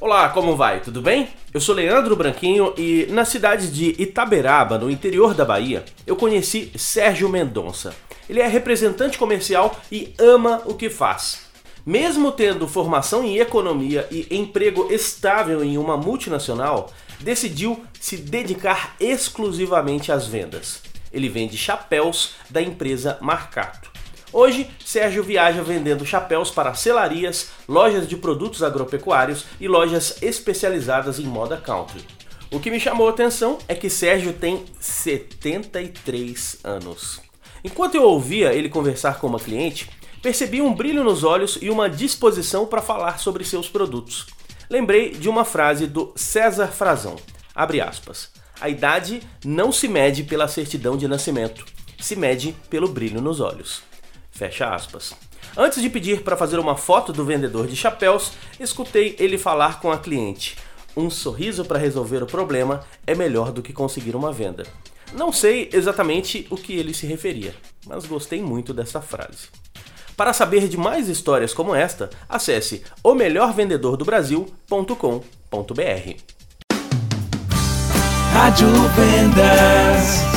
Olá, como vai? Tudo bem? Eu sou Leandro Branquinho e na cidade de Itaberaba, no interior da Bahia, eu conheci Sérgio Mendonça. Ele é representante comercial e ama o que faz. Mesmo tendo formação em economia e emprego estável em uma multinacional, decidiu se dedicar exclusivamente às vendas. Ele vende chapéus da empresa Marcato. Hoje, Sérgio viaja vendendo chapéus para selarias, lojas de produtos agropecuários e lojas especializadas em moda country. O que me chamou a atenção é que Sérgio tem 73 anos. Enquanto eu ouvia ele conversar com uma cliente, percebi um brilho nos olhos e uma disposição para falar sobre seus produtos. Lembrei de uma frase do César Frazão, abre aspas, a idade não se mede pela certidão de nascimento, se mede pelo brilho nos olhos. Fecha aspas. Antes de pedir para fazer uma foto do vendedor de chapéus, escutei ele falar com a cliente. Um sorriso para resolver o problema é melhor do que conseguir uma venda. Não sei exatamente o que ele se referia, mas gostei muito dessa frase. Para saber de mais histórias como esta, acesse o melhorvendedordobrasil.com.br. Rádio Vendas.